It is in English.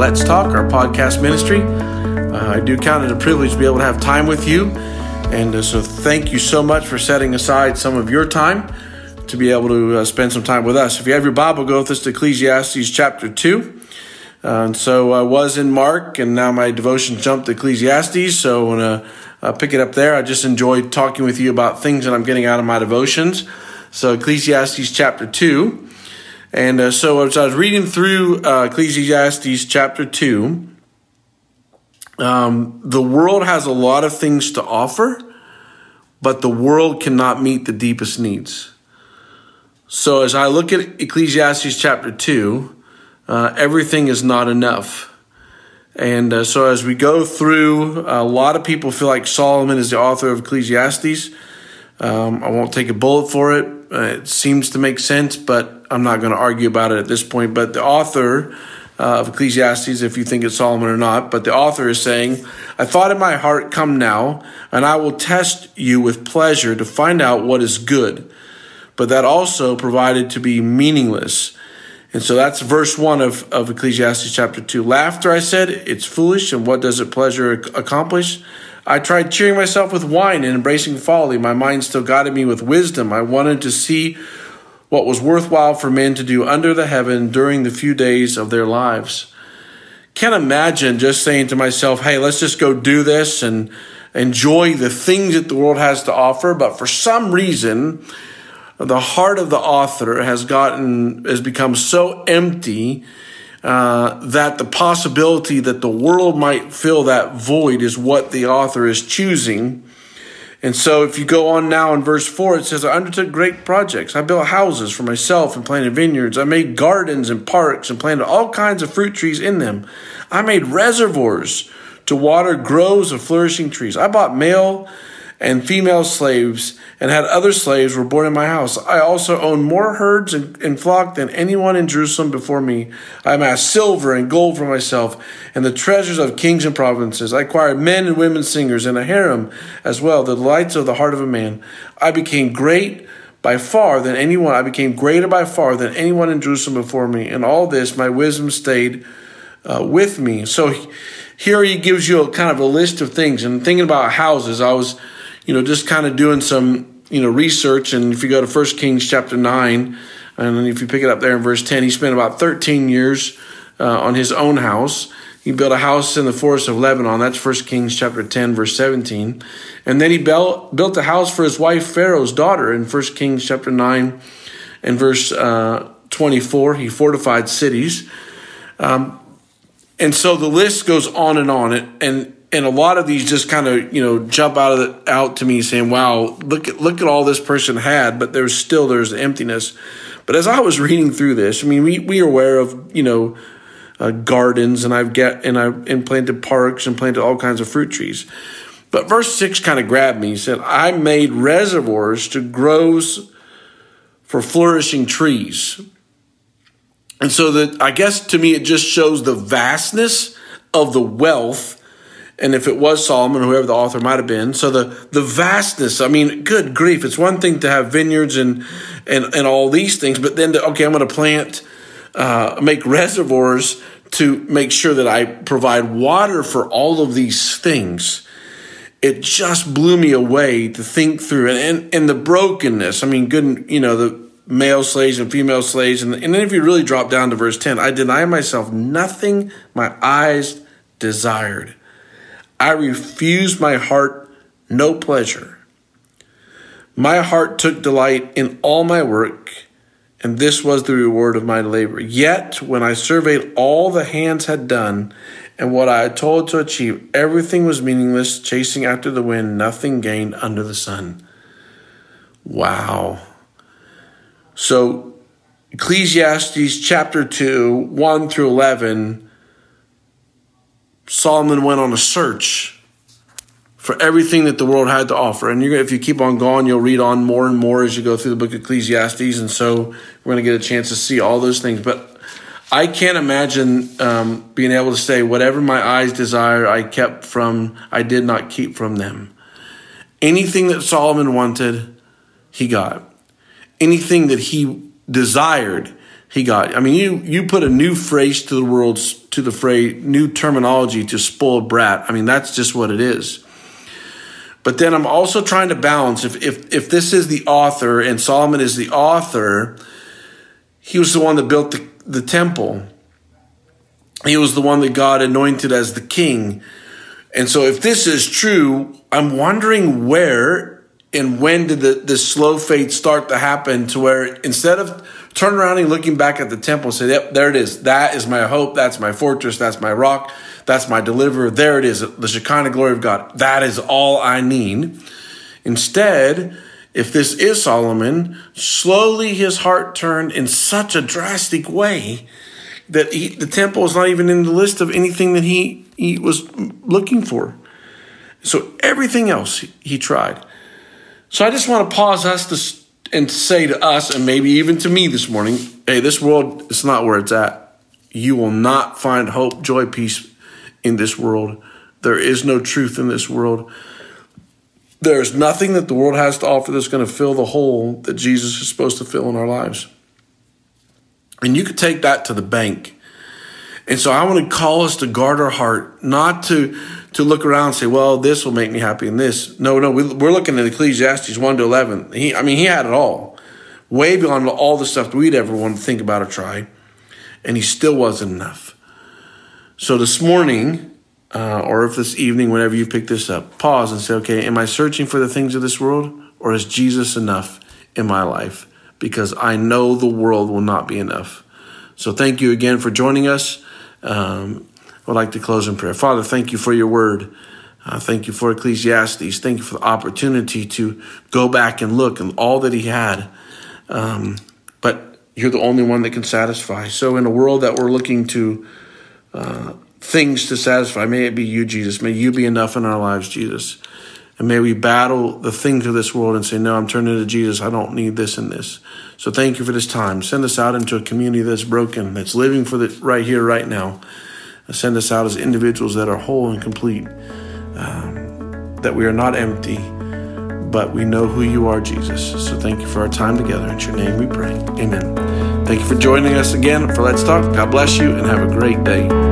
Let's Talk, our podcast ministry. Uh, I do count it a privilege to be able to have time with you. And uh, so thank you so much for setting aside some of your time to be able to uh, spend some time with us. If you have your Bible, go with us to Ecclesiastes chapter 2. Uh, and so I was in Mark, and now my devotion jumped to Ecclesiastes. So I to uh, pick it up there. I just enjoy talking with you about things that I'm getting out of my devotions. So Ecclesiastes chapter 2. And uh, so as I was reading through uh, Ecclesiastes chapter 2, um, the world has a lot of things to offer, but the world cannot meet the deepest needs. So as I look at Ecclesiastes chapter 2, uh, everything is not enough. And uh, so as we go through, a lot of people feel like Solomon is the author of Ecclesiastes. Um, I won't take a bullet for it. Uh, it seems to make sense, but I'm not going to argue about it at this point. But the author uh, of Ecclesiastes, if you think it's Solomon or not, but the author is saying, I thought in my heart, come now, and I will test you with pleasure to find out what is good, but that also provided to be meaningless. And so that's verse 1 of, of Ecclesiastes chapter 2. Laughter, I said, it's foolish, and what does it pleasure accomplish? I tried cheering myself with wine and embracing folly. My mind still guided me with wisdom. I wanted to see what was worthwhile for men to do under the heaven during the few days of their lives. Can't imagine just saying to myself, hey, let's just go do this and enjoy the things that the world has to offer. But for some reason, the heart of the author has gotten, has become so empty uh, that the possibility that the world might fill that void is what the author is choosing. And so if you go on now in verse 4, it says, I undertook great projects. I built houses for myself and planted vineyards. I made gardens and parks and planted all kinds of fruit trees in them. I made reservoirs to water groves of flourishing trees. I bought male and female slaves, and had other slaves were born in my house. I also owned more herds and, and flock than anyone in Jerusalem before me. I amassed silver and gold for myself, and the treasures of kings and provinces. I acquired men and women singers, and a harem as well, the delights of the heart of a man. I became great by far than anyone. I became greater by far than anyone in Jerusalem before me. And all this, my wisdom stayed uh, with me. So here he gives you a kind of a list of things. And thinking about houses, I was you know, just kind of doing some, you know, research. And if you go to First Kings chapter 9, and if you pick it up there in verse 10, he spent about 13 years uh, on his own house. He built a house in the forest of Lebanon. That's First Kings chapter 10, verse 17. And then he built, built a house for his wife Pharaoh's daughter in First Kings chapter 9 and verse uh, 24. He fortified cities. Um, and so the list goes on and on. And and a lot of these just kind of you know jump out of the, out to me saying wow look at look at all this person had but there's still there's emptiness. But as i was reading through this i mean we we are aware of you know uh, gardens and i've get and i've and planted parks and planted all kinds of fruit trees. But verse 6 kind of grabbed me. He said i made reservoirs to grows for flourishing trees. And so that i guess to me it just shows the vastness of the wealth and if it was Solomon, whoever the author might have been. So the the vastness. I mean, good grief! It's one thing to have vineyards and and and all these things, but then to, okay, I'm going to plant, uh, make reservoirs to make sure that I provide water for all of these things. It just blew me away to think through, and and, and the brokenness. I mean, good, you know the male slaves and female slaves, and, and then if you really drop down to verse ten, I deny myself nothing my eyes desired I refused my heart no pleasure. My heart took delight in all my work, and this was the reward of my labor. Yet, when I surveyed all the hands had done and what I had told to achieve, everything was meaningless, chasing after the wind, nothing gained under the sun. Wow. So, Ecclesiastes chapter 2, 1 through 11 Solomon went on a search for everything that the world had to offer. And if you keep on going, you'll read on more and more as you go through the book of Ecclesiastes. And so we're going to get a chance to see all those things. But I can't imagine um, being able to say, whatever my eyes desire, I kept from, I did not keep from them. Anything that Solomon wanted, he got. Anything that he desired, he got. I mean, you you put a new phrase to the world to the phrase new terminology to spoiled brat. I mean, that's just what it is. But then I'm also trying to balance if if if this is the author and Solomon is the author, he was the one that built the, the temple. He was the one that God anointed as the king. And so if this is true, I'm wondering where and when did the, the slow fade start to happen to where instead of turning around and looking back at the temple and say, yep, there it is. That is my hope. That's my fortress. That's my rock. That's my deliverer. There it is. The Shekinah glory of God. That is all I need. Instead, if this is Solomon, slowly his heart turned in such a drastic way that he, the temple is not even in the list of anything that he, he was looking for. So everything else he, he tried. So I just want to pause us to and say to us, and maybe even to me this morning, hey, this world is not where it's at. You will not find hope, joy, peace in this world. There is no truth in this world. There's nothing that the world has to offer that's going to fill the hole that Jesus is supposed to fill in our lives. And you could take that to the bank. And so I want to call us to guard our heart, not to to look around and say, well, this will make me happy in this. No, no, we, are looking at Ecclesiastes 1 to 11. He, I mean, he had it all, way beyond all the stuff we'd ever want to think about or try. And he still wasn't enough. So this morning, uh, or if this evening, whenever you pick this up, pause and say, okay, am I searching for the things of this world, or is Jesus enough in my life? Because I know the world will not be enough. So thank you again for joining us. Um, would like to close in prayer. Father, thank you for your word. Uh, thank you for Ecclesiastes. Thank you for the opportunity to go back and look and all that he had. Um, but you're the only one that can satisfy. So, in a world that we're looking to uh, things to satisfy, may it be you, Jesus. May you be enough in our lives, Jesus. And may we battle the things of this world and say, No, I'm turning to Jesus. I don't need this and this. So, thank you for this time. Send us out into a community that's broken, that's living for the right here, right now send us out as individuals that are whole and complete, um, that we are not empty, but we know who you are, Jesus. So thank you for our time together. In your name we pray. Amen. Thank you for joining us again for Let's Talk. God bless you and have a great day.